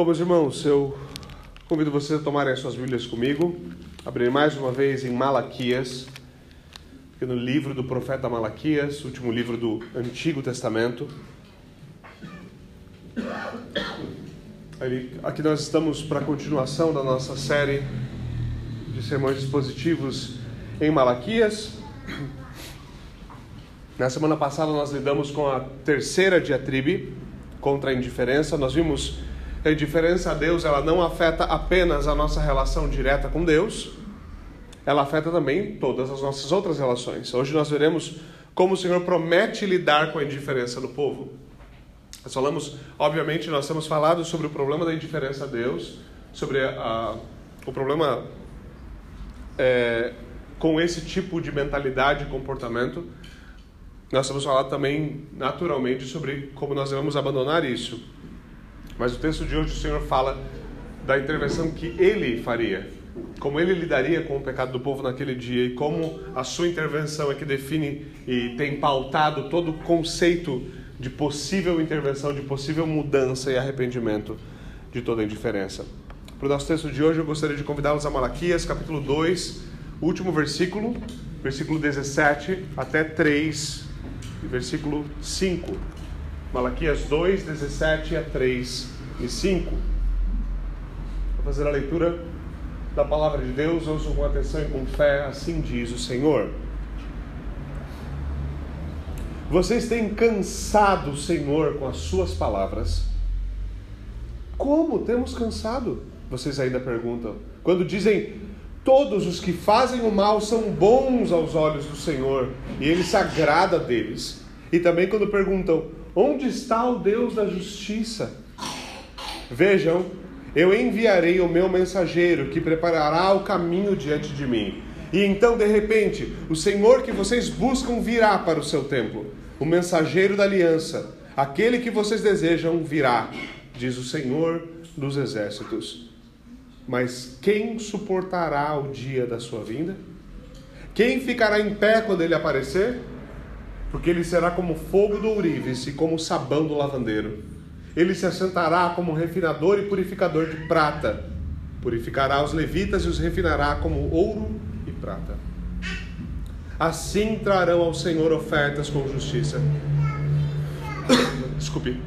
Bom, meus irmãos, eu convido vocês a tomarem as suas Bíblias comigo, abrir mais uma vez em Malaquias, no livro do profeta Malaquias, último livro do Antigo Testamento. Aqui nós estamos para a continuação da nossa série de sermões dispositivos em Malaquias. Na semana passada nós lidamos com a terceira diatribe contra a indiferença. Nós vimos a indiferença a Deus ela não afeta apenas a nossa relação direta com Deus, ela afeta também todas as nossas outras relações. Hoje nós veremos como o Senhor promete lidar com a indiferença do povo. Nós falamos, obviamente, nós temos falado sobre o problema da indiferença a Deus, sobre a, o problema é, com esse tipo de mentalidade e comportamento. Nós temos falado também, naturalmente, sobre como nós devemos abandonar isso. Mas o texto de hoje o Senhor fala da intervenção que Ele faria, como Ele lidaria com o pecado do povo naquele dia e como a sua intervenção é que define e tem pautado todo o conceito de possível intervenção, de possível mudança e arrependimento de toda indiferença. Para o nosso texto de hoje, eu gostaria de convidá-los a Malaquias, capítulo 2, último versículo, versículo 17 até 3, e versículo 5. Malaquias 2, 17 a 3 e 5. Vou fazer a leitura da palavra de Deus, ouçam com atenção e com fé, assim diz o Senhor. Vocês têm cansado o Senhor com as suas palavras. Como temos cansado? Vocês ainda perguntam. Quando dizem, todos os que fazem o mal são bons aos olhos do Senhor e ele se agrada deles. E também quando perguntam, onde está o Deus da justiça? Vejam, eu enviarei o meu mensageiro que preparará o caminho diante de mim. E então, de repente, o Senhor que vocês buscam virá para o seu templo o mensageiro da aliança, aquele que vocês desejam, virá, diz o Senhor dos exércitos. Mas quem suportará o dia da sua vinda? Quem ficará em pé quando ele aparecer? Porque ele será como fogo do ourives e como sabão do lavandeiro. Ele se assentará como refinador e purificador de prata. Purificará os levitas e os refinará como ouro e prata. Assim trarão ao Senhor ofertas com justiça. Desculpe.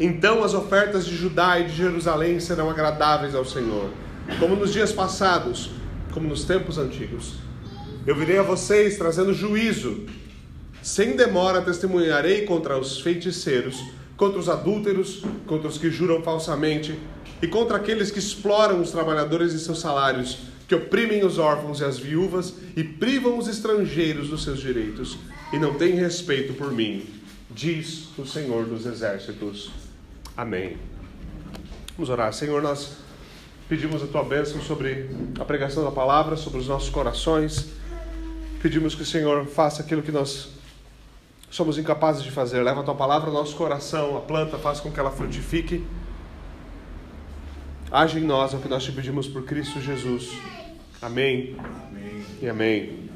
Então as ofertas de Judá e de Jerusalém serão agradáveis ao Senhor, como nos dias passados, como nos tempos antigos. Eu virei a vocês trazendo juízo. Sem demora testemunharei contra os feiticeiros, contra os adúlteros, contra os que juram falsamente e contra aqueles que exploram os trabalhadores e seus salários que oprimem os órfãos e as viúvas e privam os estrangeiros dos seus direitos e não têm respeito por mim, diz o Senhor dos Exércitos. Amém. Vamos orar. Senhor, nós pedimos a tua bênção sobre a pregação da palavra, sobre os nossos corações. Pedimos que o Senhor faça aquilo que nós somos incapazes de fazer. Leva a tua palavra ao nosso coração, a planta, faça com que ela frutifique. Age em nós, é o que nós te pedimos por Cristo Jesus. Amém. amém. E amém.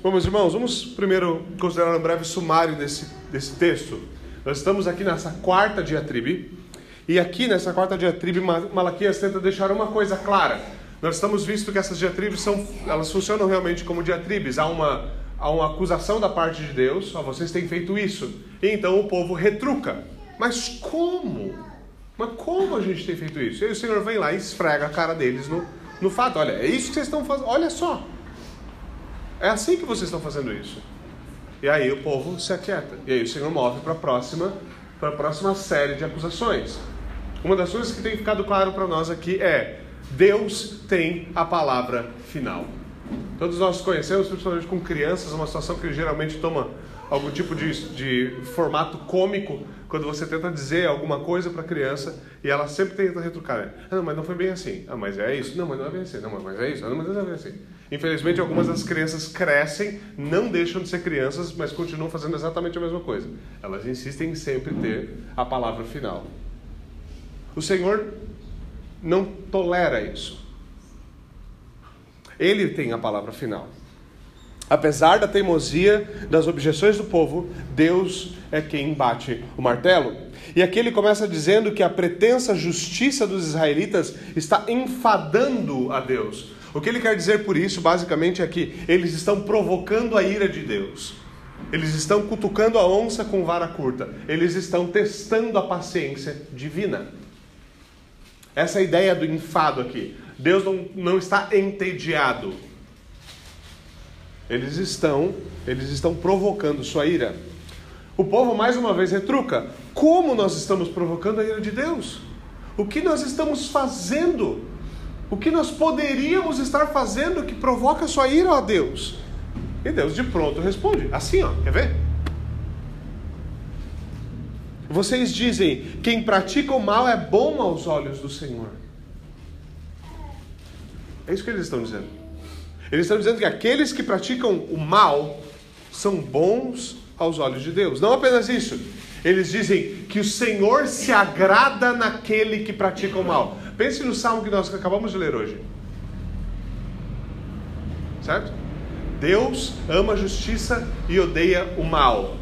Bom, meus irmãos, vamos primeiro considerar um breve sumário desse, desse texto. Nós estamos aqui nessa quarta diatribe, e aqui nessa quarta diatribe, Malaquias tenta deixar uma coisa clara. Nós estamos visto que essas diatribes são, elas funcionam realmente como diatribes. Há uma, há uma acusação da parte de Deus, ó, vocês têm feito isso. E então o povo retruca. Mas como? Mas como a gente tem feito isso? E aí o Senhor vem lá e esfrega a cara deles no, no fato. Olha, é isso que vocês estão fazendo. Olha só. É assim que vocês estão fazendo isso. E aí o povo se aquieta. E aí o Senhor move para a próxima, para a próxima série de acusações. Uma das coisas que tem ficado claro para nós aqui é: Deus tem a palavra final. Todos nós conhecemos, principalmente com crianças, uma situação que geralmente toma algum tipo de, de formato cômico quando você tenta dizer alguma coisa para a criança e ela sempre tenta retrucar. Né? Ah, mas não foi bem assim. Ah, mas é isso? Não, mas não é bem assim. Não, mas é isso? Não, mas não é bem assim. Infelizmente, algumas das crianças crescem, não deixam de ser crianças, mas continuam fazendo exatamente a mesma coisa. Elas insistem em sempre ter a palavra final. O Senhor não tolera isso. Ele tem a palavra final. Apesar da teimosia, das objeções do povo, Deus é quem bate o martelo. E aqui ele começa dizendo que a pretensa justiça dos israelitas está enfadando a Deus. O que ele quer dizer por isso, basicamente, é que eles estão provocando a ira de Deus. Eles estão cutucando a onça com vara curta. Eles estão testando a paciência divina. Essa é a ideia do enfado aqui. Deus não, não está entediado. Eles estão, eles estão provocando sua ira. O povo mais uma vez retruca: como nós estamos provocando a ira de Deus? O que nós estamos fazendo? O que nós poderíamos estar fazendo que provoca sua ira a Deus? E Deus de pronto responde: assim, ó, quer ver? Vocês dizem: quem pratica o mal é bom aos olhos do Senhor. É isso que eles estão dizendo. Eles estão dizendo que aqueles que praticam o mal são bons aos olhos de Deus. Não apenas isso. Eles dizem que o Senhor se agrada naquele que pratica o mal. Pense no salmo que nós acabamos de ler hoje. Certo? Deus ama a justiça e odeia o mal.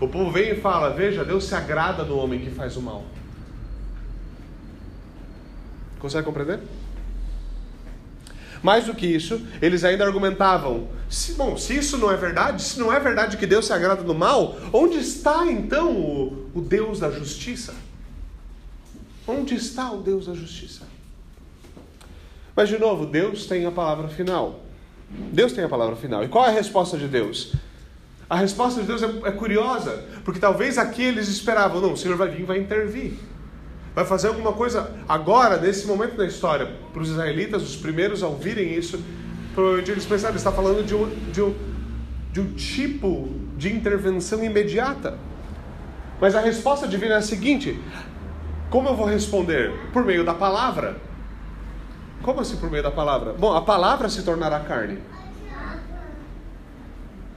O povo vem e fala: Veja, Deus se agrada do homem que faz o mal. Consegue compreender? Mais do que isso, eles ainda argumentavam: se, bom, se isso não é verdade, se não é verdade que Deus se agrada do mal, onde está então o, o Deus da justiça? Onde está o Deus da justiça? Mas, de novo, Deus tem a palavra final. Deus tem a palavra final. E qual é a resposta de Deus? A resposta de Deus é, é curiosa, porque talvez aqui eles esperavam: não, o Senhor vai vir e vai intervir vai fazer alguma coisa agora, nesse momento da história, para os israelitas, os primeiros a ouvirem isso, provavelmente eles pensaram, está falando de um, de, um, de um tipo de intervenção imediata. Mas a resposta divina é a seguinte: como eu vou responder? Por meio da palavra. Como assim por meio da palavra? Bom, a palavra se tornará carne.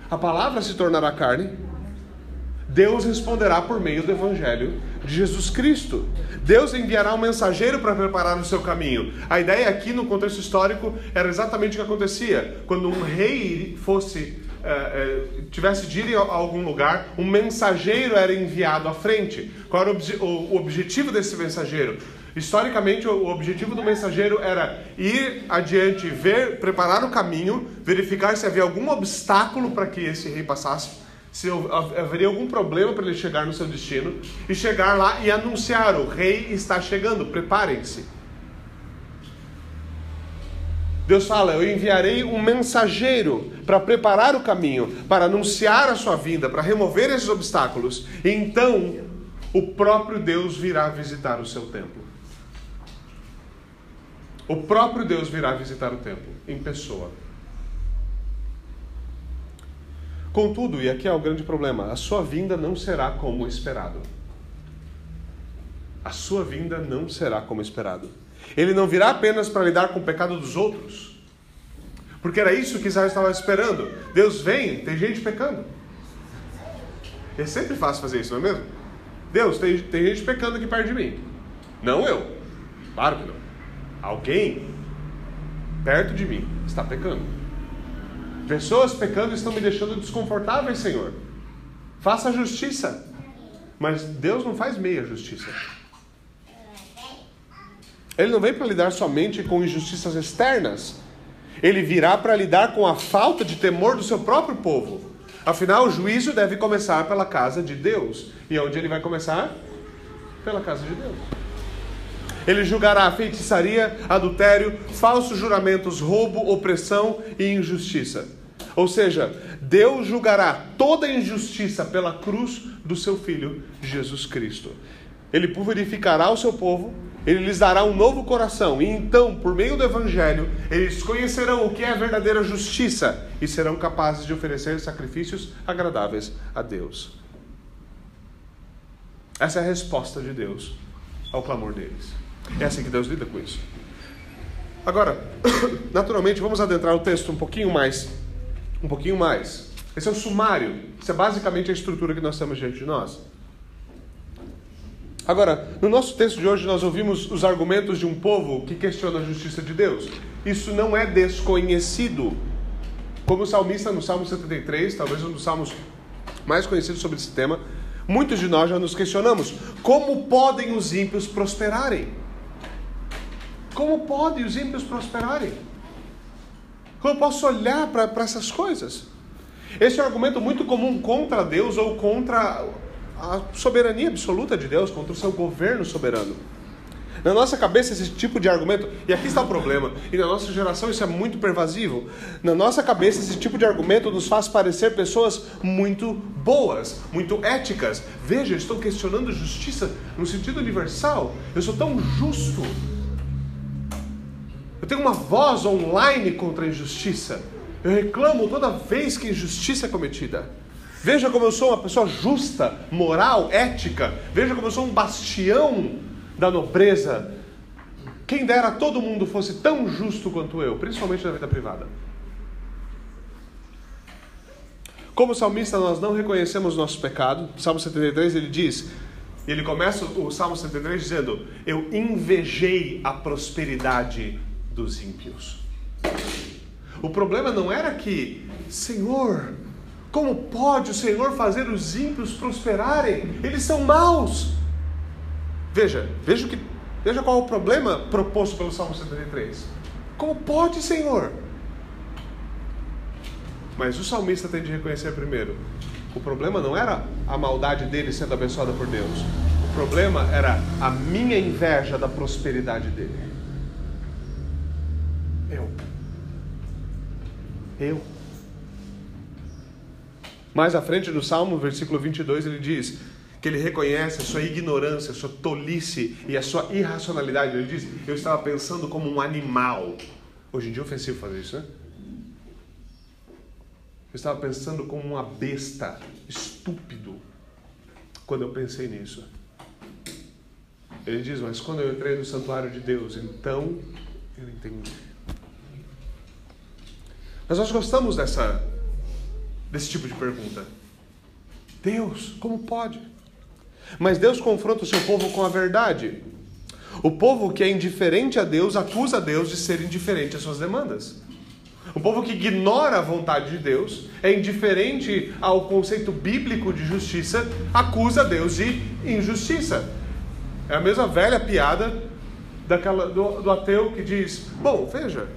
A palavra se tornará carne Deus responderá por meio do Evangelho Jesus Cristo. Deus enviará um mensageiro para preparar o seu caminho. A ideia aqui, no contexto histórico, era exatamente o que acontecia. Quando um rei fosse é, é, tivesse de ir a algum lugar, um mensageiro era enviado à frente. Qual era o objetivo desse mensageiro? Historicamente, o objetivo do mensageiro era ir adiante, ver, preparar o caminho, verificar se havia algum obstáculo para que esse rei passasse se haveria algum problema para ele chegar no seu destino e chegar lá e anunciar: o rei está chegando, preparem-se. Deus fala: Eu enviarei um mensageiro para preparar o caminho, para anunciar a sua vinda, para remover esses obstáculos. E então o próprio Deus virá visitar o seu templo. O próprio Deus virá visitar o templo em pessoa. Contudo, e aqui é o grande problema, a sua vinda não será como esperado. A sua vinda não será como esperado. Ele não virá apenas para lidar com o pecado dos outros. Porque era isso que Israel estava esperando. Deus vem, tem gente pecando. É sempre fácil fazer isso, não é mesmo? Deus, tem, tem gente pecando aqui perto de mim. Não eu. Claro que não. Alguém perto de mim está pecando. Pessoas pecando estão me deixando desconfortável, Senhor. Faça justiça. Mas Deus não faz meia justiça. Ele não vem para lidar somente com injustiças externas. Ele virá para lidar com a falta de temor do seu próprio povo. Afinal, o juízo deve começar pela casa de Deus. E onde ele vai começar? Pela casa de Deus. Ele julgará feitiçaria, adultério, falsos juramentos, roubo, opressão e injustiça. Ou seja, Deus julgará toda injustiça pela cruz do seu Filho Jesus Cristo. Ele purificará o seu povo, ele lhes dará um novo coração, e então, por meio do Evangelho, eles conhecerão o que é verdadeira justiça e serão capazes de oferecer sacrifícios agradáveis a Deus. Essa é a resposta de Deus ao clamor deles. É assim que Deus lida com isso. Agora, naturalmente, vamos adentrar o texto um pouquinho mais um pouquinho mais. Esse é o sumário. Isso é basicamente a estrutura que nós temos diante de nós. Agora, no nosso texto de hoje, nós ouvimos os argumentos de um povo que questiona a justiça de Deus. Isso não é desconhecido. Como o salmista no Salmo 73, talvez um dos salmos mais conhecidos sobre esse tema, muitos de nós já nos questionamos: como podem os ímpios prosperarem? Como podem os ímpios prosperarem? Eu posso olhar para essas coisas? Esse é um argumento muito comum contra Deus ou contra a soberania absoluta de Deus, contra o seu governo soberano. Na nossa cabeça, esse tipo de argumento, e aqui está o problema, e na nossa geração isso é muito pervasivo. Na nossa cabeça, esse tipo de argumento nos faz parecer pessoas muito boas, muito éticas. Veja, estou questionando justiça no sentido universal. Eu sou tão justo. Eu tenho uma voz online contra a injustiça. Eu reclamo toda vez que injustiça é cometida. Veja como eu sou uma pessoa justa, moral, ética. Veja como eu sou um bastião da nobreza. Quem dera todo mundo fosse tão justo quanto eu, principalmente na vida privada. Como salmista, nós não reconhecemos nosso pecado. Salmo 73 ele diz, ele começa o Salmo 73 dizendo: Eu invejei a prosperidade dos ímpios. O problema não era que, Senhor, como pode o Senhor fazer os ímpios prosperarem? Eles são maus. Veja, veja, que, veja qual é o problema proposto pelo Salmo 73. Como pode, Senhor? Mas o salmista tem de reconhecer primeiro: o problema não era a maldade dele sendo abençoada por Deus. O problema era a minha inveja da prosperidade dele. Eu. Eu. Mais à frente no Salmo, versículo 22, ele diz: que ele reconhece a sua ignorância, a sua tolice e a sua irracionalidade. Ele diz: Eu estava pensando como um animal. Hoje em dia é ofensivo fazer isso, né? Eu estava pensando como uma besta, estúpido, quando eu pensei nisso. Ele diz: Mas quando eu entrei no santuário de Deus, então eu entendi. Mas nós gostamos dessa, desse tipo de pergunta. Deus, como pode? Mas Deus confronta o seu povo com a verdade. O povo que é indiferente a Deus acusa Deus de ser indiferente às suas demandas. O povo que ignora a vontade de Deus, é indiferente ao conceito bíblico de justiça, acusa Deus de injustiça. É a mesma velha piada daquela, do, do ateu que diz: Bom, veja,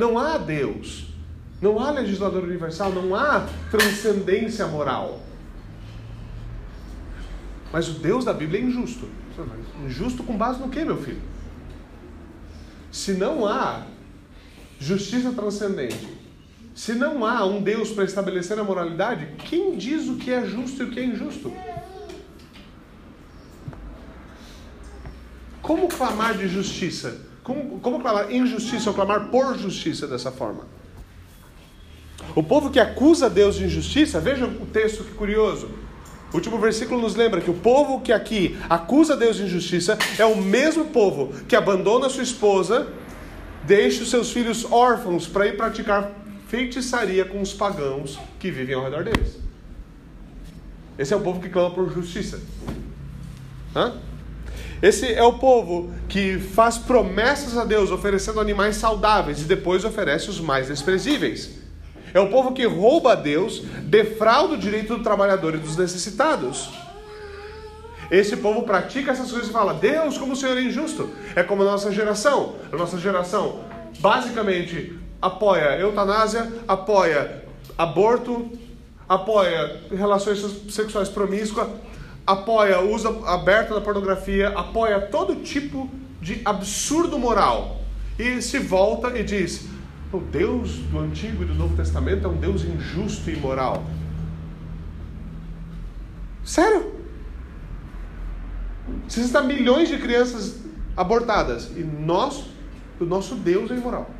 não há Deus, não há legislador universal, não há transcendência moral. Mas o Deus da Bíblia é injusto. Injusto com base no que, meu filho? Se não há justiça transcendente, se não há um Deus para estabelecer a moralidade, quem diz o que é justo e o que é injusto? Como clamar de justiça? Como, como clamar injustiça ou clamar por justiça dessa forma? O povo que acusa Deus de injustiça, veja o texto que curioso. O último versículo nos lembra que o povo que aqui acusa Deus de injustiça é o mesmo povo que abandona sua esposa, deixa os seus filhos órfãos para ir praticar feitiçaria com os pagãos que vivem ao redor deles. Esse é o povo que clama por justiça. Hã? Esse é o povo que faz promessas a Deus, oferecendo animais saudáveis e depois oferece os mais desprezíveis. É o povo que rouba a Deus, defrauda o direito do trabalhador e dos necessitados. Esse povo pratica essas coisas e fala: Deus, como o Senhor é injusto. É como a nossa geração. A nossa geração basicamente apoia eutanásia, apoia aborto, apoia relações sexuais promíscuas, apoia o uso aberto da pornografia, apoia todo tipo de absurdo moral. E se volta e diz: o Deus do Antigo e do Novo Testamento é um Deus injusto e imoral. Sério? Se está milhões de crianças abortadas e nós, o nosso Deus é imoral.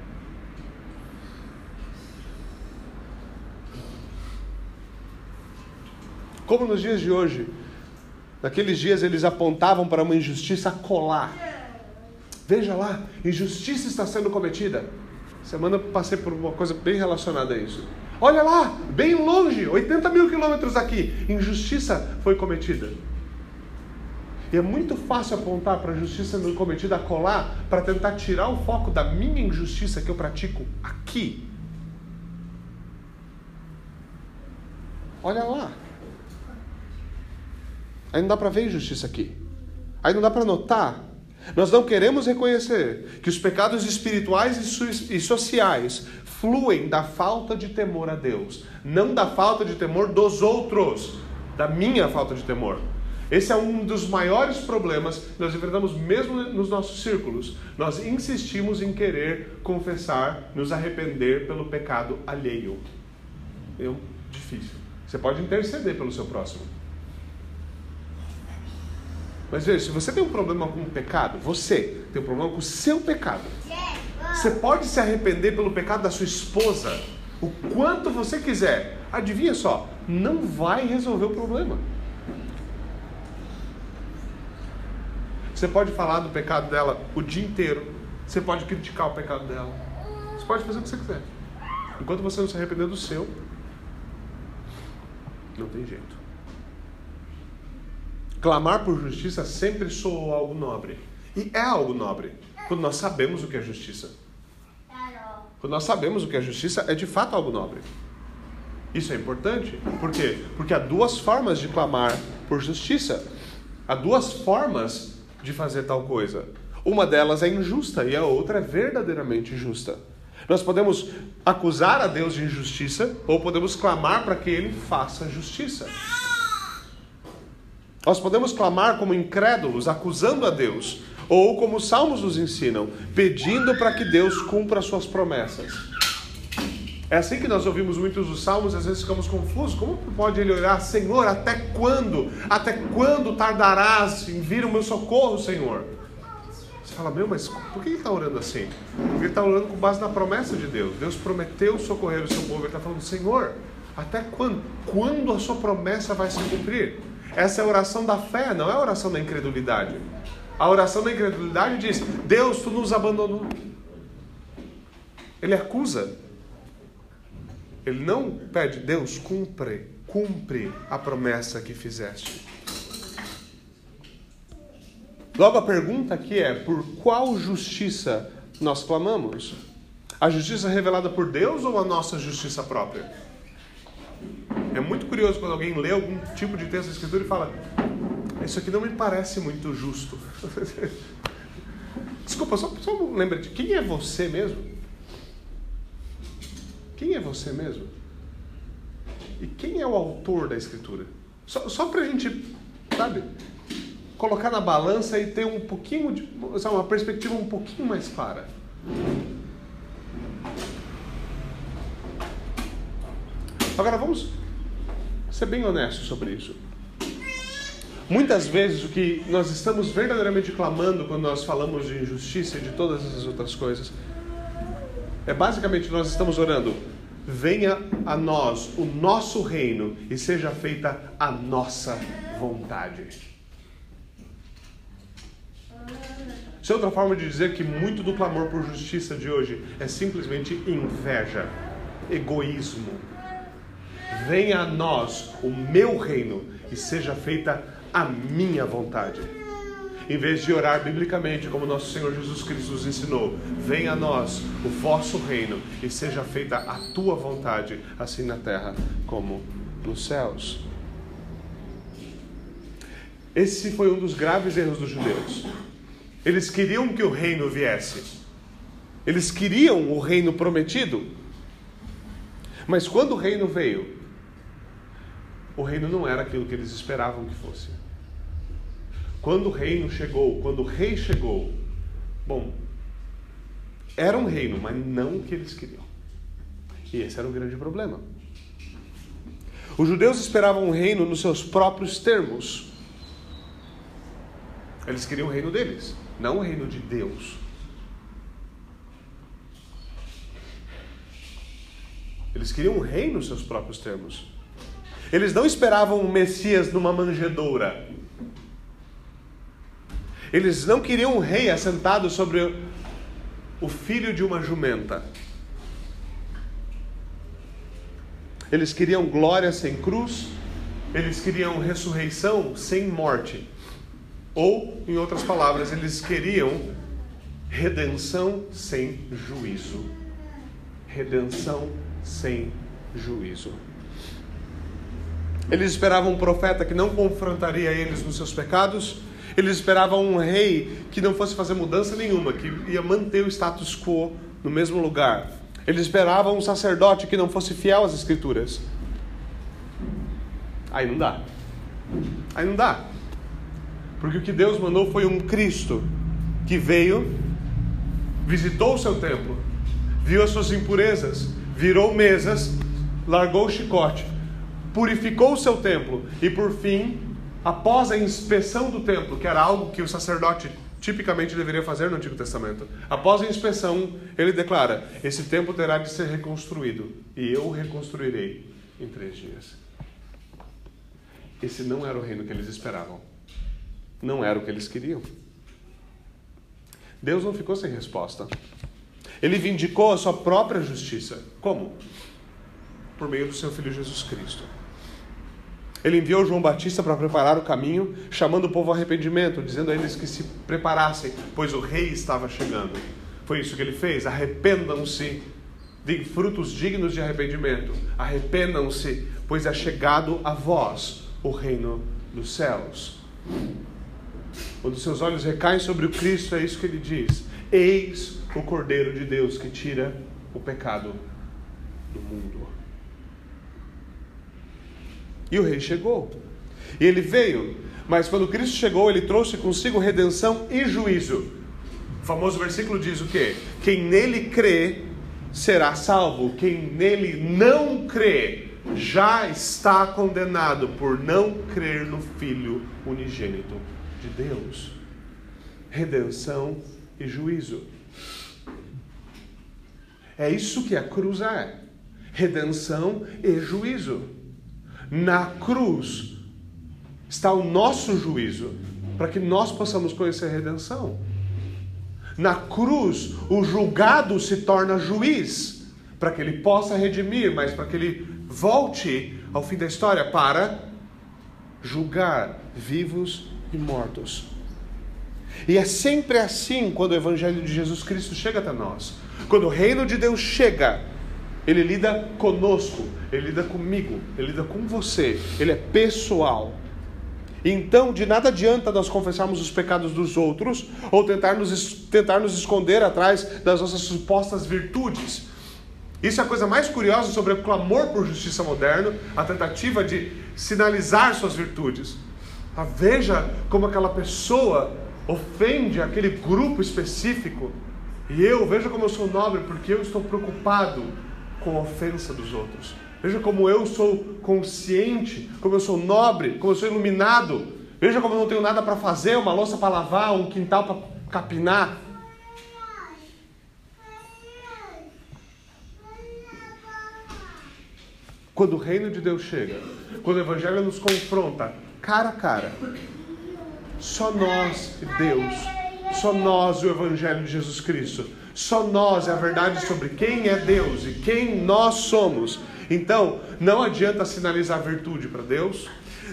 Como nos dias de hoje, Naqueles dias eles apontavam para uma injustiça colar. Veja lá, injustiça está sendo cometida. Semana passei por uma coisa bem relacionada a isso. Olha lá, bem longe, 80 mil quilômetros aqui, injustiça foi cometida. E é muito fácil apontar para a justiça cometida a colar para tentar tirar o foco da minha injustiça que eu pratico aqui. Olha lá, Aí não dá para ver injustiça aqui. Aí não dá para notar. Nós não queremos reconhecer que os pecados espirituais e sociais fluem da falta de temor a Deus, não da falta de temor dos outros, da minha falta de temor. Esse é um dos maiores problemas que nós enfrentamos mesmo nos nossos círculos. Nós insistimos em querer confessar, nos arrepender pelo pecado alheio. É difícil. Você pode interceder pelo seu próximo. Mas veja, se você tem um problema com o pecado, você tem um problema com o seu pecado. Você pode se arrepender pelo pecado da sua esposa o quanto você quiser. Adivinha só, não vai resolver o problema. Você pode falar do pecado dela o dia inteiro. Você pode criticar o pecado dela. Você pode fazer o que você quiser. Enquanto você não se arrepender do seu, não tem jeito. Clamar por justiça sempre soou algo nobre. E é algo nobre, quando nós sabemos o que é justiça. Quando nós sabemos o que é justiça, é de fato algo nobre. Isso é importante. Por quê? Porque há duas formas de clamar por justiça. Há duas formas de fazer tal coisa. Uma delas é injusta e a outra é verdadeiramente justa. Nós podemos acusar a Deus de injustiça ou podemos clamar para que ele faça justiça. Nós podemos clamar como incrédulos, acusando a Deus, ou como os salmos nos ensinam, pedindo para que Deus cumpra suas promessas. É assim que nós ouvimos muitos dos salmos, às vezes ficamos confusos. Como pode ele olhar, Senhor, até quando? Até quando tardarás em vir o meu socorro, Senhor? Você fala, meu, mas por que ele está orando assim? Porque ele está orando com base na promessa de Deus. Deus prometeu socorrer o seu povo. Ele está falando, Senhor, até quando? Quando a sua promessa vai se cumprir? Essa é a oração da fé, não é a oração da incredulidade. A oração da incredulidade diz: Deus, tu nos abandonou. Ele acusa. Ele não pede, Deus, cumpre, cumpre a promessa que fizeste. Logo a pergunta aqui é: por qual justiça nós clamamos? A justiça revelada por Deus ou a nossa justiça própria? É muito curioso quando alguém lê algum tipo de texto da Escritura e fala: Isso aqui não me parece muito justo. Desculpa, só, só lembra de quem é você mesmo? Quem é você mesmo? E quem é o autor da Escritura? Só, só para a gente, sabe, colocar na balança e ter um pouquinho de. Sabe, uma perspectiva um pouquinho mais clara. Agora vamos ser bem honesto sobre isso. Muitas vezes o que nós estamos verdadeiramente clamando quando nós falamos de injustiça e de todas essas outras coisas é basicamente nós estamos orando: venha a nós o nosso reino e seja feita a nossa vontade. Isso é outra forma de dizer que muito do clamor por justiça de hoje é simplesmente inveja, egoísmo, venha a nós o meu reino e seja feita a minha vontade. Em vez de orar biblicamente, como nosso Senhor Jesus Cristo nos ensinou, venha a nós o vosso reino e seja feita a tua vontade, assim na terra como nos céus. Esse foi um dos graves erros dos judeus. Eles queriam que o reino viesse. Eles queriam o reino prometido. Mas quando o reino veio, o reino não era aquilo que eles esperavam que fosse. Quando o reino chegou, quando o rei chegou, bom, era um reino, mas não o que eles queriam. E esse era o grande problema. Os judeus esperavam um reino nos seus próprios termos. Eles queriam o reino deles, não o reino de Deus. Eles queriam um reino nos seus próprios termos. Eles não esperavam um Messias numa manjedoura. Eles não queriam um rei assentado sobre o filho de uma jumenta. Eles queriam glória sem cruz, eles queriam ressurreição sem morte. Ou, em outras palavras, eles queriam redenção sem juízo. Redenção sem juízo. Eles esperavam um profeta que não confrontaria eles nos seus pecados. Eles esperavam um rei que não fosse fazer mudança nenhuma, que ia manter o status quo no mesmo lugar. Eles esperavam um sacerdote que não fosse fiel às escrituras. Aí não dá. Aí não dá. Porque o que Deus mandou foi um Cristo que veio, visitou o seu templo, viu as suas impurezas, virou mesas, largou o chicote, purificou o seu templo e por fim, após a inspeção do templo, que era algo que o sacerdote tipicamente deveria fazer no Antigo Testamento, após a inspeção, ele declara: Esse templo terá de ser reconstruído e eu o reconstruirei em três dias. Esse não era o reino que eles esperavam. Não era o que eles queriam. Deus não ficou sem resposta. Ele vindicou a sua própria justiça. Como? Por meio do seu filho Jesus Cristo. Ele enviou João Batista para preparar o caminho, chamando o povo ao arrependimento, dizendo a eles que se preparassem, pois o rei estava chegando. Foi isso que ele fez. Arrependam-se, deem frutos dignos de arrependimento. Arrependam-se, pois é chegado a vós o reino dos céus. Quando seus olhos recaem sobre o Cristo, é isso que ele diz: Eis o Cordeiro de Deus que tira o pecado do mundo. E o rei chegou. E ele veio, mas quando Cristo chegou, ele trouxe consigo redenção e juízo. O famoso versículo diz o quê? Quem nele crê será salvo, quem nele não crê já está condenado por não crer no Filho unigênito de Deus. Redenção e juízo. É isso que a cruz é: redenção e juízo. Na cruz está o nosso juízo, para que nós possamos conhecer a redenção. Na cruz, o julgado se torna juiz, para que ele possa redimir, mas para que ele volte ao fim da história para julgar vivos e mortos. E é sempre assim quando o Evangelho de Jesus Cristo chega até nós. Quando o reino de Deus chega, ele lida conosco, ele lida comigo, ele lida com você, ele é pessoal. Então, de nada adianta nós confessarmos os pecados dos outros ou tentar nos, tentar nos esconder atrás das nossas supostas virtudes. Isso é a coisa mais curiosa sobre o clamor por justiça moderno, a tentativa de sinalizar suas virtudes. Ah, veja como aquela pessoa ofende aquele grupo específico. E eu, veja como eu sou nobre, porque eu estou preocupado com a ofensa dos outros. Veja como eu sou consciente, como eu sou nobre, como eu sou iluminado. Veja como eu não tenho nada para fazer, uma louça para lavar, um quintal para capinar. Quando o reino de Deus chega, quando o evangelho nos confronta cara a cara, só nós e Deus, só nós e o evangelho de Jesus Cristo só nós é a verdade sobre quem é Deus e quem nós somos. Então, não adianta sinalizar virtude para Deus,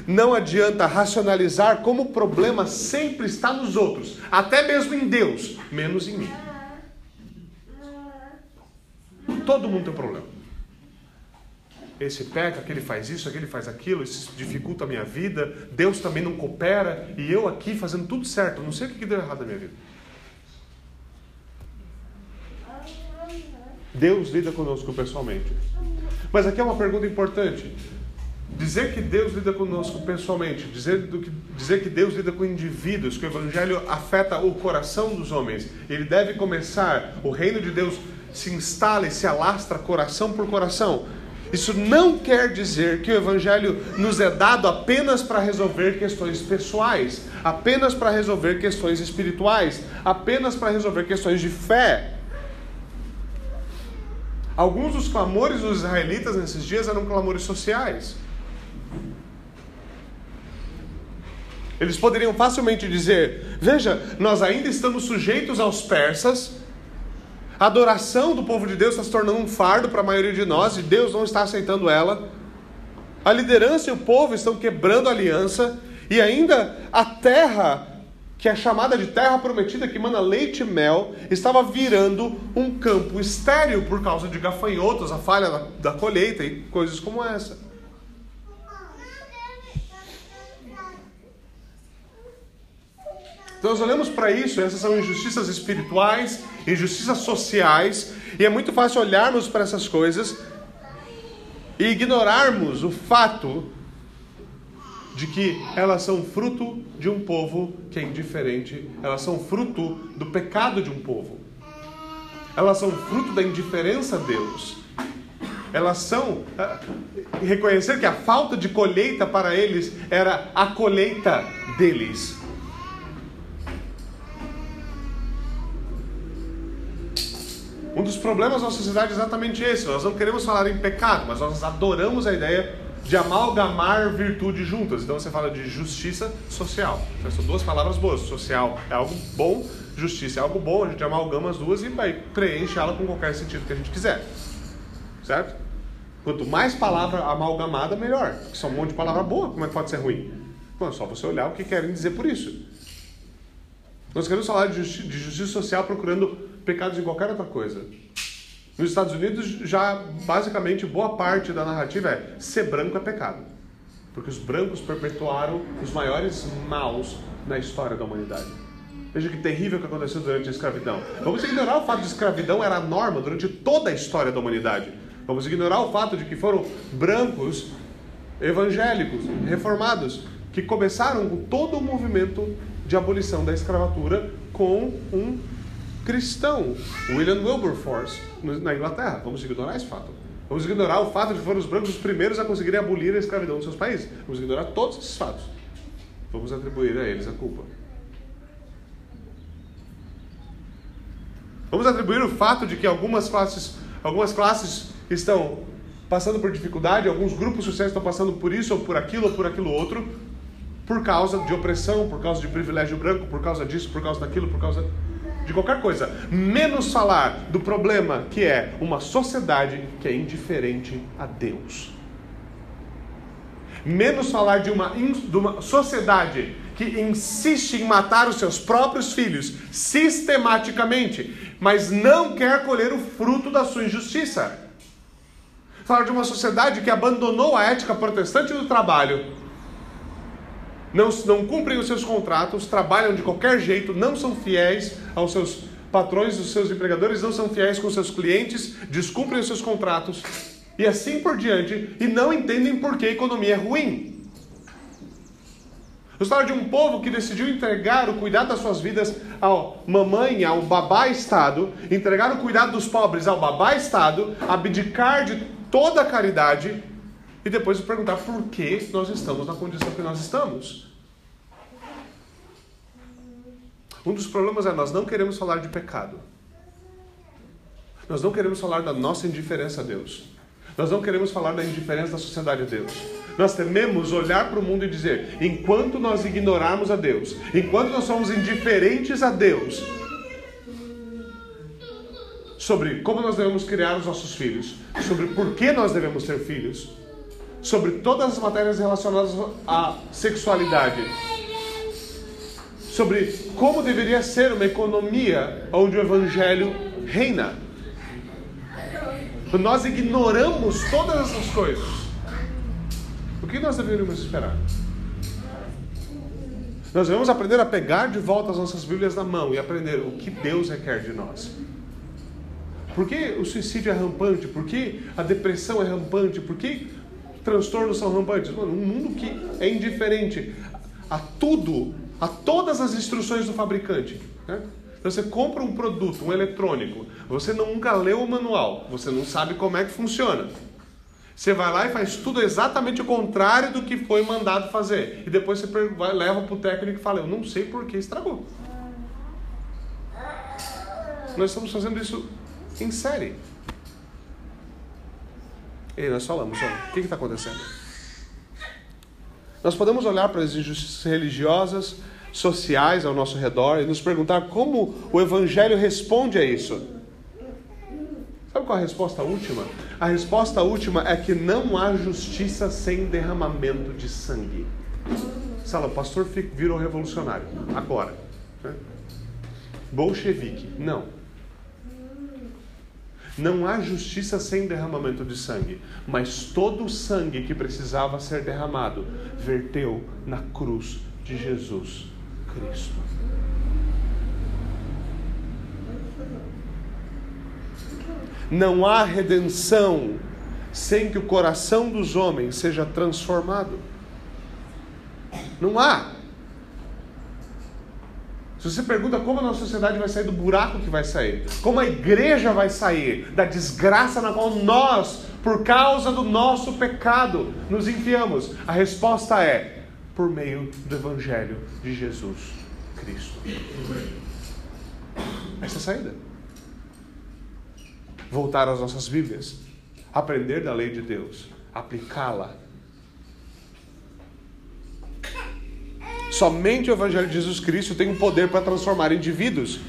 não adianta racionalizar como o problema sempre está nos outros, até mesmo em Deus, menos em mim. Todo mundo tem problema. Esse peca, aquele faz isso, aquele faz aquilo, isso dificulta a minha vida, Deus também não coopera, e eu aqui fazendo tudo certo, não sei o que deu errado na minha vida. Deus lida conosco pessoalmente. Mas aqui é uma pergunta importante. Dizer que Deus lida conosco pessoalmente, dizer, que, dizer que Deus lida com indivíduos, que o Evangelho afeta o coração dos homens, ele deve começar, o reino de Deus se instala e se alastra coração por coração. Isso não quer dizer que o Evangelho nos é dado apenas para resolver questões pessoais, apenas para resolver questões espirituais, apenas para resolver questões de fé. Alguns dos clamores dos israelitas nesses dias eram clamores sociais. Eles poderiam facilmente dizer: Veja, nós ainda estamos sujeitos aos persas, a adoração do povo de Deus está se tornando um fardo para a maioria de nós e Deus não está aceitando ela. A liderança e o povo estão quebrando a aliança e ainda a terra que é chamada de terra prometida que manda leite e mel, estava virando um campo estéril por causa de gafanhotos, a falha da, da colheita e coisas como essa. Então nós olhamos para isso, essas são injustiças espirituais, injustiças sociais, e é muito fácil olharmos para essas coisas e ignorarmos o fato de que elas são fruto de um povo que é indiferente, elas são fruto do pecado de um povo, elas são fruto da indiferença a Deus, elas são. Ah, reconhecer que a falta de colheita para eles era a colheita deles. Um dos problemas da sociedade é exatamente esse. Nós não queremos falar em pecado, mas nós adoramos a ideia de amalgamar virtude juntas. Então você fala de justiça social. Então, são duas palavras boas. Social é algo bom, justiça é algo bom. A gente amalgama as duas e vai preenche ela com qualquer sentido que a gente quiser. Certo? Quanto mais palavra amalgamada, melhor. Porque são um monte de palavra boa, como é que pode ser ruim? Bom, é só você olhar o que querem dizer por isso. Nós queremos falar de, justi de justiça social procurando pecados em qualquer outra coisa. Nos Estados Unidos, já basicamente boa parte da narrativa é ser branco é pecado. Porque os brancos perpetuaram os maiores maus na história da humanidade. Veja que terrível que aconteceu durante a escravidão. Vamos ignorar o fato de escravidão era a norma durante toda a história da humanidade. Vamos ignorar o fato de que foram brancos, evangélicos, reformados, que começaram com todo o movimento de abolição da escravatura com um cristão, William Wilberforce, na Inglaterra. Vamos ignorar esse fato. Vamos ignorar o fato de que foram os brancos os primeiros a conseguirem abolir a escravidão nos seus países. Vamos ignorar todos esses fatos. Vamos atribuir a eles a culpa. Vamos atribuir o fato de que algumas classes, algumas classes estão passando por dificuldade, alguns grupos sociais estão passando por isso ou por aquilo ou por aquilo outro, por causa de opressão, por causa de privilégio branco, por causa disso, por causa daquilo, por causa de qualquer coisa, menos falar do problema que é uma sociedade que é indiferente a Deus. Menos falar de uma, de uma sociedade que insiste em matar os seus próprios filhos sistematicamente, mas não quer colher o fruto da sua injustiça. Falar de uma sociedade que abandonou a ética protestante do trabalho não, não cumprem os seus contratos, trabalham de qualquer jeito, não são fiéis aos seus patrões, os seus empregadores, não são fiéis com seus clientes, descumprem os seus contratos e assim por diante, e não entendem por que a economia é ruim. A história de um povo que decidiu entregar o cuidado das suas vidas ao mamãe, ao babá Estado, entregar o cuidado dos pobres ao babá Estado, abdicar de toda a caridade e depois perguntar por que nós estamos na condição que nós estamos. Um dos problemas é nós não queremos falar de pecado. Nós não queremos falar da nossa indiferença a Deus. Nós não queremos falar da indiferença da sociedade a Deus. Nós tememos olhar para o mundo e dizer: enquanto nós ignorarmos a Deus, enquanto nós somos indiferentes a Deus, sobre como nós devemos criar os nossos filhos, sobre por que nós devemos ter filhos, sobre todas as matérias relacionadas à sexualidade, sobre como deveria ser uma economia onde o evangelho reina. Nós ignoramos todas essas coisas. O que nós deveríamos esperar? Nós devemos aprender a pegar de volta as nossas Bíblias na mão e aprender o que Deus requer de nós. Por que o suicídio é rampante? Por que a depressão é rampante? Por que transtornos são rampantes? Mano, um mundo que é indiferente a tudo, a todas as instruções do fabricante. Né? Então você compra um produto, um eletrônico, você nunca leu o manual, você não sabe como é que funciona. Você vai lá e faz tudo exatamente o contrário do que foi mandado fazer. E depois você leva para o técnico e fala: Eu não sei por que estragou. Nós estamos fazendo isso em série. E nós falamos, o que está acontecendo? Nós podemos olhar para as injustiças religiosas, sociais ao nosso redor e nos perguntar como o Evangelho responde a isso. Sabe qual é a resposta última? A resposta última é que não há justiça sem derramamento de sangue. Sala, o pastor virou revolucionário. Agora. Né? Bolchevique. Não. Não há justiça sem derramamento de sangue, mas todo o sangue que precisava ser derramado verteu na cruz de Jesus Cristo. Não há redenção sem que o coração dos homens seja transformado. Não há. Se você pergunta como a nossa sociedade vai sair do buraco que vai sair, como a igreja vai sair da desgraça na qual nós, por causa do nosso pecado, nos enfiamos, a resposta é por meio do Evangelho de Jesus Cristo. Essa é a saída. Voltar às nossas Bíblias, aprender da lei de Deus, aplicá-la Somente o Evangelho de Jesus Cristo tem o um poder para transformar indivíduos.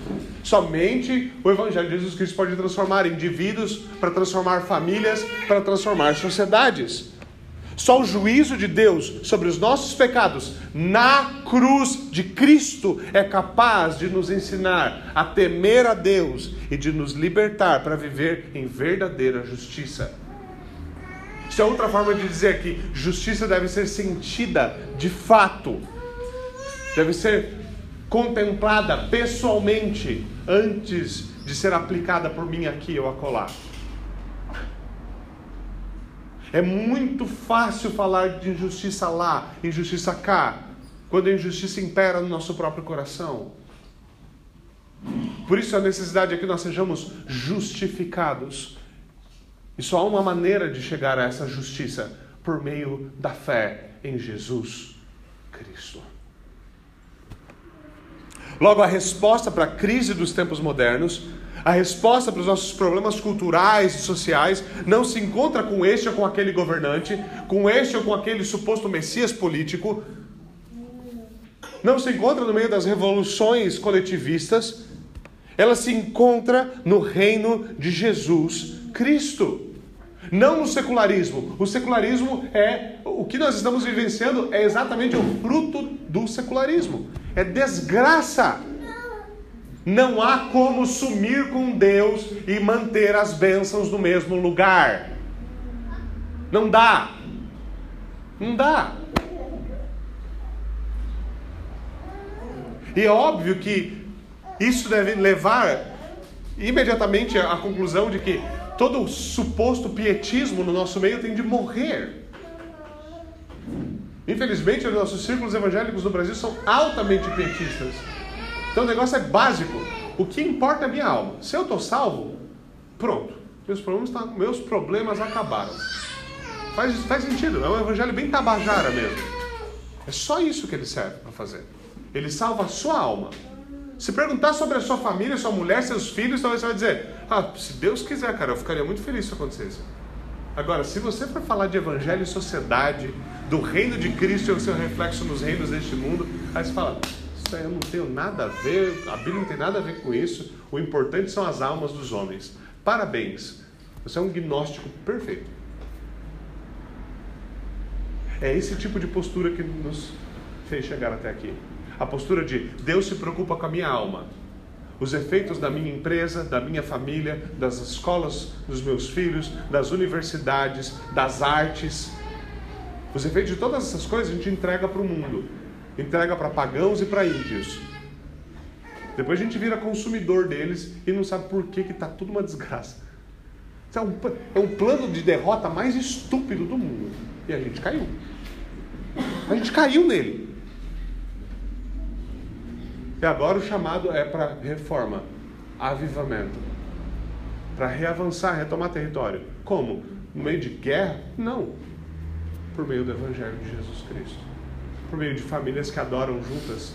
Somente o Evangelho de Jesus Cristo pode transformar indivíduos, para transformar famílias, para transformar sociedades. Só o juízo de Deus sobre os nossos pecados na cruz de Cristo é capaz de nos ensinar a temer a Deus e de nos libertar para viver em verdadeira justiça. Isso é outra forma de dizer que justiça deve ser sentida de fato deve ser contemplada pessoalmente antes de ser aplicada por mim aqui ou acolá. É muito fácil falar de injustiça lá, injustiça cá, quando a injustiça impera no nosso próprio coração. Por isso a necessidade é que nós sejamos justificados. E só há uma maneira de chegar a essa justiça por meio da fé em Jesus Cristo. Logo, a resposta para a crise dos tempos modernos, a resposta para os nossos problemas culturais e sociais, não se encontra com este ou com aquele governante, com este ou com aquele suposto messias político, não se encontra no meio das revoluções coletivistas, ela se encontra no reino de Jesus Cristo. Não no secularismo. O secularismo é. O que nós estamos vivenciando é exatamente o fruto do secularismo é desgraça. Não há como sumir com Deus e manter as bênçãos no mesmo lugar. Não dá. Não dá. E é óbvio que isso deve levar imediatamente à conclusão de que todo suposto pietismo no nosso meio tem de morrer. Infelizmente, os nossos círculos evangélicos no Brasil são altamente pietistas. Então o negócio é básico. O que importa é a minha alma. Se eu estou salvo, pronto. Meus problemas, tá, meus problemas acabaram. Faz, faz sentido. É um evangelho bem tabajara mesmo. É só isso que ele serve para fazer. Ele salva a sua alma. Se perguntar sobre a sua família, sua mulher, seus filhos, talvez você vai dizer: Ah, se Deus quiser, cara, eu ficaria muito feliz se acontecesse. Agora, se você for falar de evangelho e sociedade, do reino de Cristo e o seu reflexo nos reinos deste mundo, aí você fala, isso aí eu não tenho nada a ver, a Bíblia não tem nada a ver com isso, o importante são as almas dos homens. Parabéns, você é um gnóstico perfeito. É esse tipo de postura que nos fez chegar até aqui. A postura de Deus se preocupa com a minha alma, os efeitos da minha empresa, da minha família, das escolas dos meus filhos, das universidades, das artes. Os efeitos de todas essas coisas a gente entrega para o mundo, entrega para pagãos e para ímpios. Depois a gente vira consumidor deles e não sabe por que está tudo uma desgraça. É um, é um plano de derrota mais estúpido do mundo. E a gente caiu. A gente caiu nele. E agora o chamado é para reforma, avivamento. Para reavançar, retomar território. Como? No meio de guerra? Não. Por meio do Evangelho de Jesus Cristo. Por meio de famílias que adoram juntas.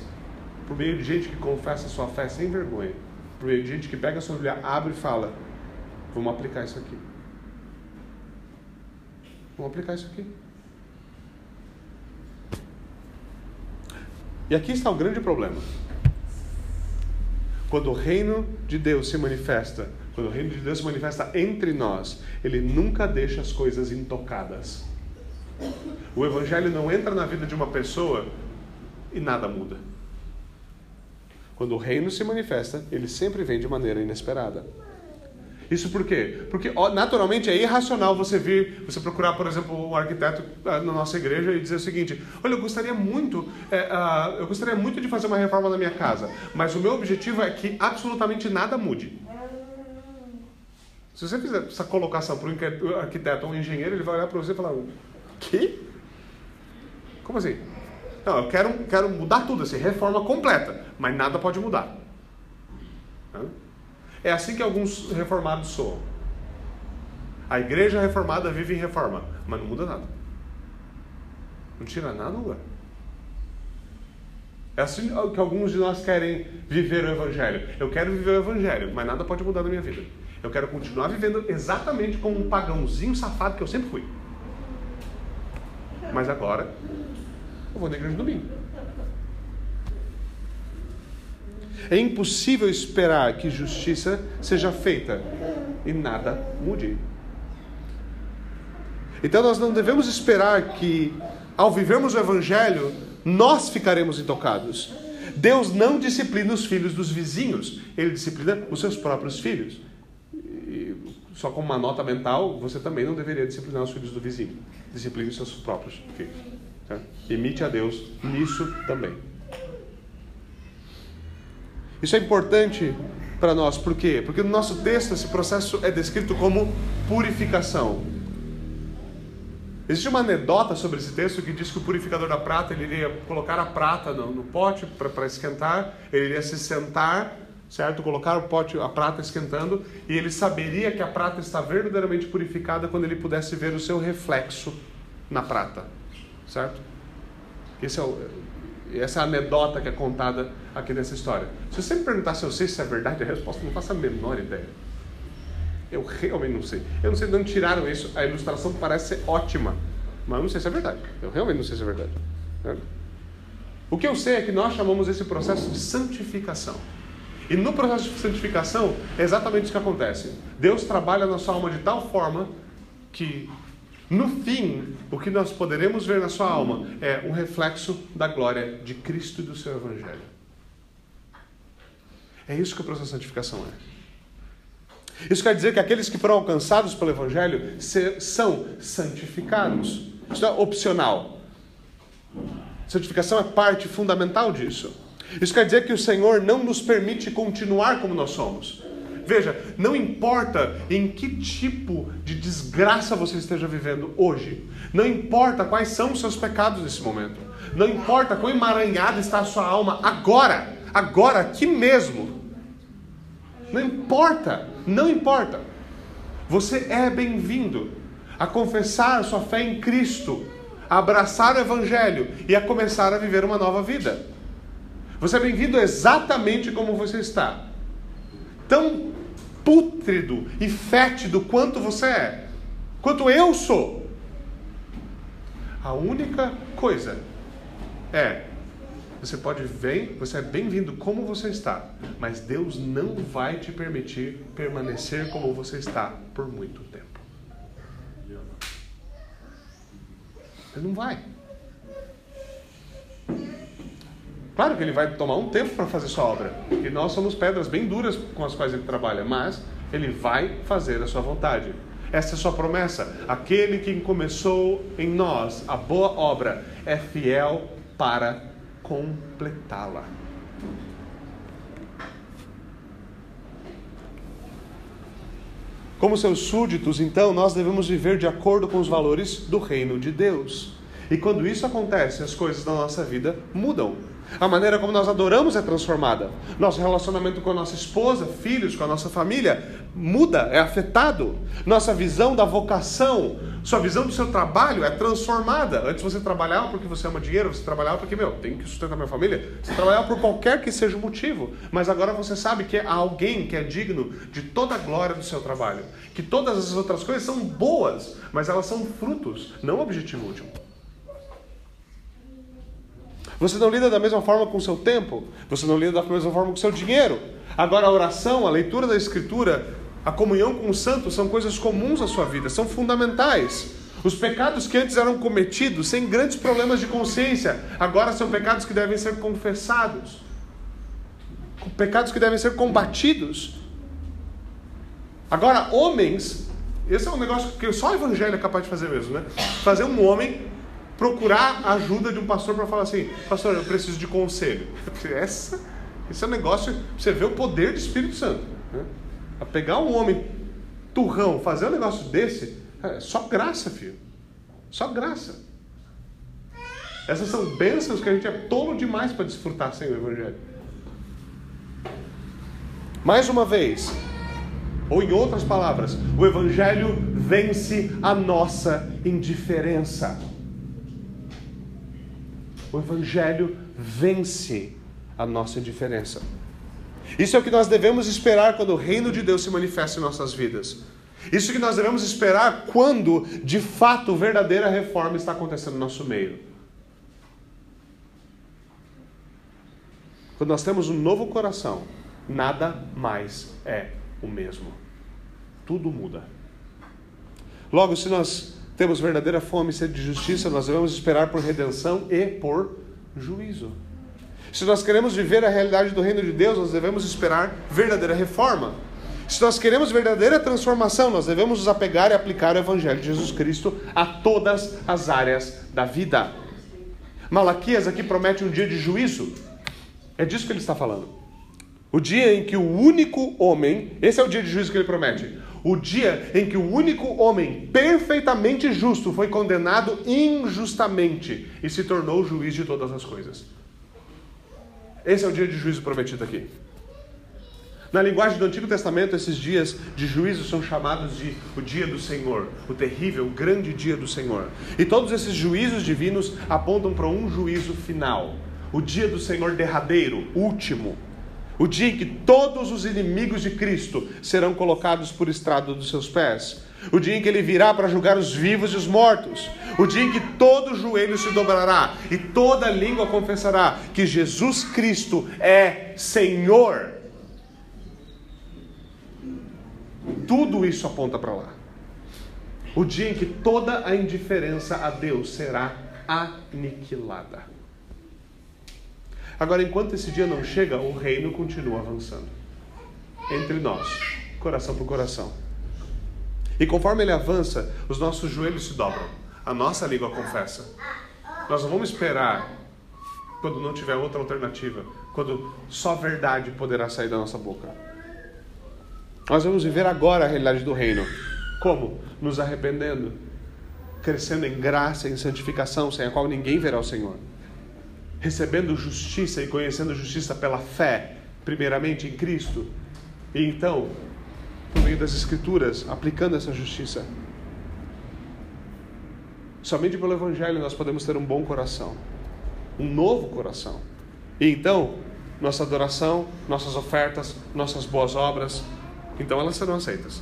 Por meio de gente que confessa sua fé sem vergonha. Por meio de gente que pega a sua Bíblia, abre e fala: Vamos aplicar isso aqui. Vamos aplicar isso aqui. E aqui está o grande problema. Quando o reino de Deus se manifesta, quando o reino de Deus se manifesta entre nós, ele nunca deixa as coisas intocadas. O evangelho não entra na vida de uma pessoa e nada muda. Quando o reino se manifesta, ele sempre vem de maneira inesperada. Isso por quê? Porque naturalmente é irracional você vir, você procurar, por exemplo, um arquiteto ah, na nossa igreja e dizer o seguinte: olha, eu gostaria muito, é, uh, eu gostaria muito de fazer uma reforma na minha casa, mas o meu objetivo é que absolutamente nada mude. Se você fizer essa colocação para um arquiteto ou um engenheiro, ele vai olhar para você e falar: que? Como assim? Não, eu quero, quero mudar tudo, assim, reforma completa, mas nada pode mudar. É assim que alguns reformados soam. A igreja reformada vive em reforma, mas não muda nada. Não tira nada do lugar. É assim que alguns de nós querem viver o Evangelho. Eu quero viver o Evangelho, mas nada pode mudar na minha vida. Eu quero continuar vivendo exatamente como um pagãozinho safado que eu sempre fui. Mas agora, eu vou na igreja domingo. É impossível esperar que justiça seja feita e nada mude. Então nós não devemos esperar que, ao vivermos o Evangelho, nós ficaremos intocados. Deus não disciplina os filhos dos vizinhos, ele disciplina os seus próprios filhos. E, só com uma nota mental, você também não deveria disciplinar os filhos do vizinho. Discipline os seus próprios filhos. Tá? Imite a Deus nisso também. Isso é importante para nós, por quê? Porque no nosso texto esse processo é descrito como purificação. Existe uma anedota sobre esse texto que diz que o purificador da prata ele iria colocar a prata no, no pote para esquentar, ele iria se sentar, certo? Colocar o pote, a prata esquentando, e ele saberia que a prata está verdadeiramente purificada quando ele pudesse ver o seu reflexo na prata, certo? Esse é o, essa é a anedota que é contada aqui nessa história. Se você me perguntar se eu sei se é verdade, a resposta não faço a menor ideia. Eu realmente não sei. Eu não sei de onde tiraram isso. A ilustração parece ser ótima, mas eu não sei se é verdade. Eu realmente não sei se é verdade. O que eu sei é que nós chamamos esse processo de santificação. E no processo de santificação é exatamente isso que acontece. Deus trabalha na sua alma de tal forma que no fim, o que nós poderemos ver na sua alma é um reflexo da glória de Cristo e do seu Evangelho. É isso que o processo de santificação é. Isso quer dizer que aqueles que foram alcançados pelo Evangelho são santificados. Isso é opcional. Santificação é parte fundamental disso. Isso quer dizer que o Senhor não nos permite continuar como nós somos. Veja, não importa em que tipo de desgraça você esteja vivendo hoje, não importa quais são os seus pecados nesse momento, não importa quão emaranhada está a sua alma agora, agora, aqui mesmo. Não importa, não importa. Você é bem-vindo a confessar sua fé em Cristo, a abraçar o Evangelho e a começar a viver uma nova vida. Você é bem-vindo exatamente como você está tão pútrido e fétido quanto você é, quanto eu sou. A única coisa é você pode vir, você é bem-vindo como você está, mas Deus não vai te permitir permanecer como você está por muito tempo. Ele não vai. Claro que ele vai tomar um tempo para fazer sua obra. E nós somos pedras bem duras com as quais ele trabalha, mas ele vai fazer a sua vontade. Essa é a sua promessa. Aquele que começou em nós a boa obra é fiel para completá-la. Como seus súditos, então, nós devemos viver de acordo com os valores do reino de Deus. E quando isso acontece, as coisas da nossa vida mudam. A maneira como nós adoramos é transformada. Nosso relacionamento com a nossa esposa, filhos, com a nossa família muda, é afetado. Nossa visão da vocação, sua visão do seu trabalho é transformada. Antes você trabalhava porque você ama dinheiro, você trabalhava porque, meu, tem que sustentar minha família. Você trabalhava por qualquer que seja o motivo. Mas agora você sabe que há alguém que é digno de toda a glória do seu trabalho. Que todas as outras coisas são boas, mas elas são frutos, não objetivo último. Você não lida da mesma forma com o seu tempo, você não lida da mesma forma com o seu dinheiro. Agora, a oração, a leitura da Escritura, a comunhão com os santos são coisas comuns à sua vida, são fundamentais. Os pecados que antes eram cometidos sem grandes problemas de consciência, agora são pecados que devem ser confessados, pecados que devem ser combatidos. Agora, homens, esse é um negócio que só o evangelho é capaz de fazer mesmo, né? Fazer um homem procurar a ajuda de um pastor para falar assim: Pastor, eu preciso de conselho. Essa, esse é um negócio, você vê o poder do Espírito Santo. Né? A pegar um homem turrão, fazer um negócio desse, é só graça, filho. Só graça. Essas são bênçãos que a gente é tolo demais para desfrutar sem o Evangelho. Mais uma vez, ou em outras palavras, o Evangelho vence a nossa indiferença. O Evangelho vence a nossa indiferença. Isso é o que nós devemos esperar quando o reino de Deus se manifesta em nossas vidas. Isso é que nós devemos esperar quando, de fato, verdadeira reforma está acontecendo no nosso meio. Quando nós temos um novo coração, nada mais é o mesmo. Tudo muda. Logo, se nós temos verdadeira fome e sede de justiça, nós devemos esperar por redenção e por juízo. Se nós queremos viver a realidade do reino de Deus, nós devemos esperar verdadeira reforma. Se nós queremos verdadeira transformação, nós devemos nos apegar e aplicar o Evangelho de Jesus Cristo a todas as áreas da vida. Malaquias aqui promete um dia de juízo. É disso que ele está falando. O dia em que o único homem, esse é o dia de juízo que ele promete. O dia em que o único homem perfeitamente justo foi condenado injustamente e se tornou juiz de todas as coisas. Esse é o dia de juízo prometido aqui. Na linguagem do Antigo Testamento, esses dias de juízo são chamados de o dia do Senhor, o terrível, o grande dia do Senhor. E todos esses juízos divinos apontam para um juízo final, o dia do Senhor derradeiro, último. O dia em que todos os inimigos de Cristo serão colocados por estrado dos seus pés. O dia em que ele virá para julgar os vivos e os mortos. O dia em que todo joelho se dobrará e toda língua confessará que Jesus Cristo é Senhor. Tudo isso aponta para lá. O dia em que toda a indiferença a Deus será aniquilada. Agora, enquanto esse dia não chega, o reino continua avançando entre nós, coração por coração. E conforme ele avança, os nossos joelhos se dobram, a nossa língua confessa. Nós não vamos esperar quando não tiver outra alternativa, quando só verdade poderá sair da nossa boca. Nós vamos viver agora a realidade do reino. Como? Nos arrependendo, crescendo em graça em santificação, sem a qual ninguém verá o Senhor. Recebendo justiça e conhecendo justiça pela fé, primeiramente em Cristo, e então, por meio das Escrituras, aplicando essa justiça. Somente pelo Evangelho nós podemos ter um bom coração, um novo coração. E então, nossa adoração, nossas ofertas, nossas boas obras, então elas serão aceitas.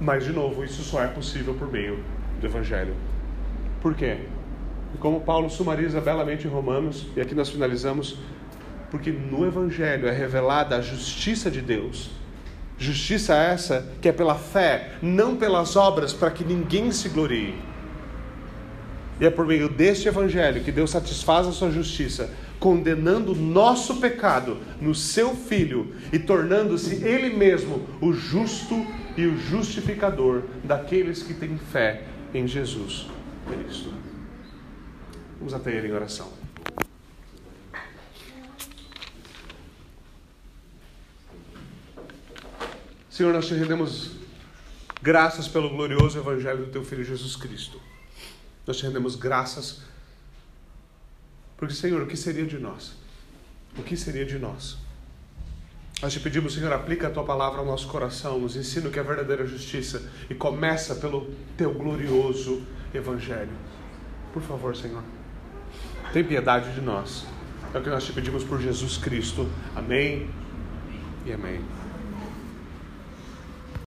Mas, de novo, isso só é possível por meio do Evangelho. Por quê? E como Paulo sumariza belamente em Romanos, e aqui nós finalizamos, porque no Evangelho é revelada a justiça de Deus. Justiça essa que é pela fé, não pelas obras, para que ninguém se glorie. E é por meio deste Evangelho que Deus satisfaz a sua justiça condenando o nosso pecado no seu Filho e tornando-se Ele mesmo o justo e o justificador daqueles que têm fé em Jesus Cristo. Vamos até Ele em oração. Senhor, nós te rendemos graças pelo glorioso Evangelho do Teu Filho Jesus Cristo. Nós te rendemos graças porque, Senhor, o que seria de nós? O que seria de nós? Nós te pedimos, Senhor, aplica a tua palavra ao nosso coração, nos ensina o que é verdadeira justiça e começa pelo teu glorioso Evangelho. Por favor, Senhor, tem piedade de nós. É o que nós te pedimos por Jesus Cristo. Amém e amém.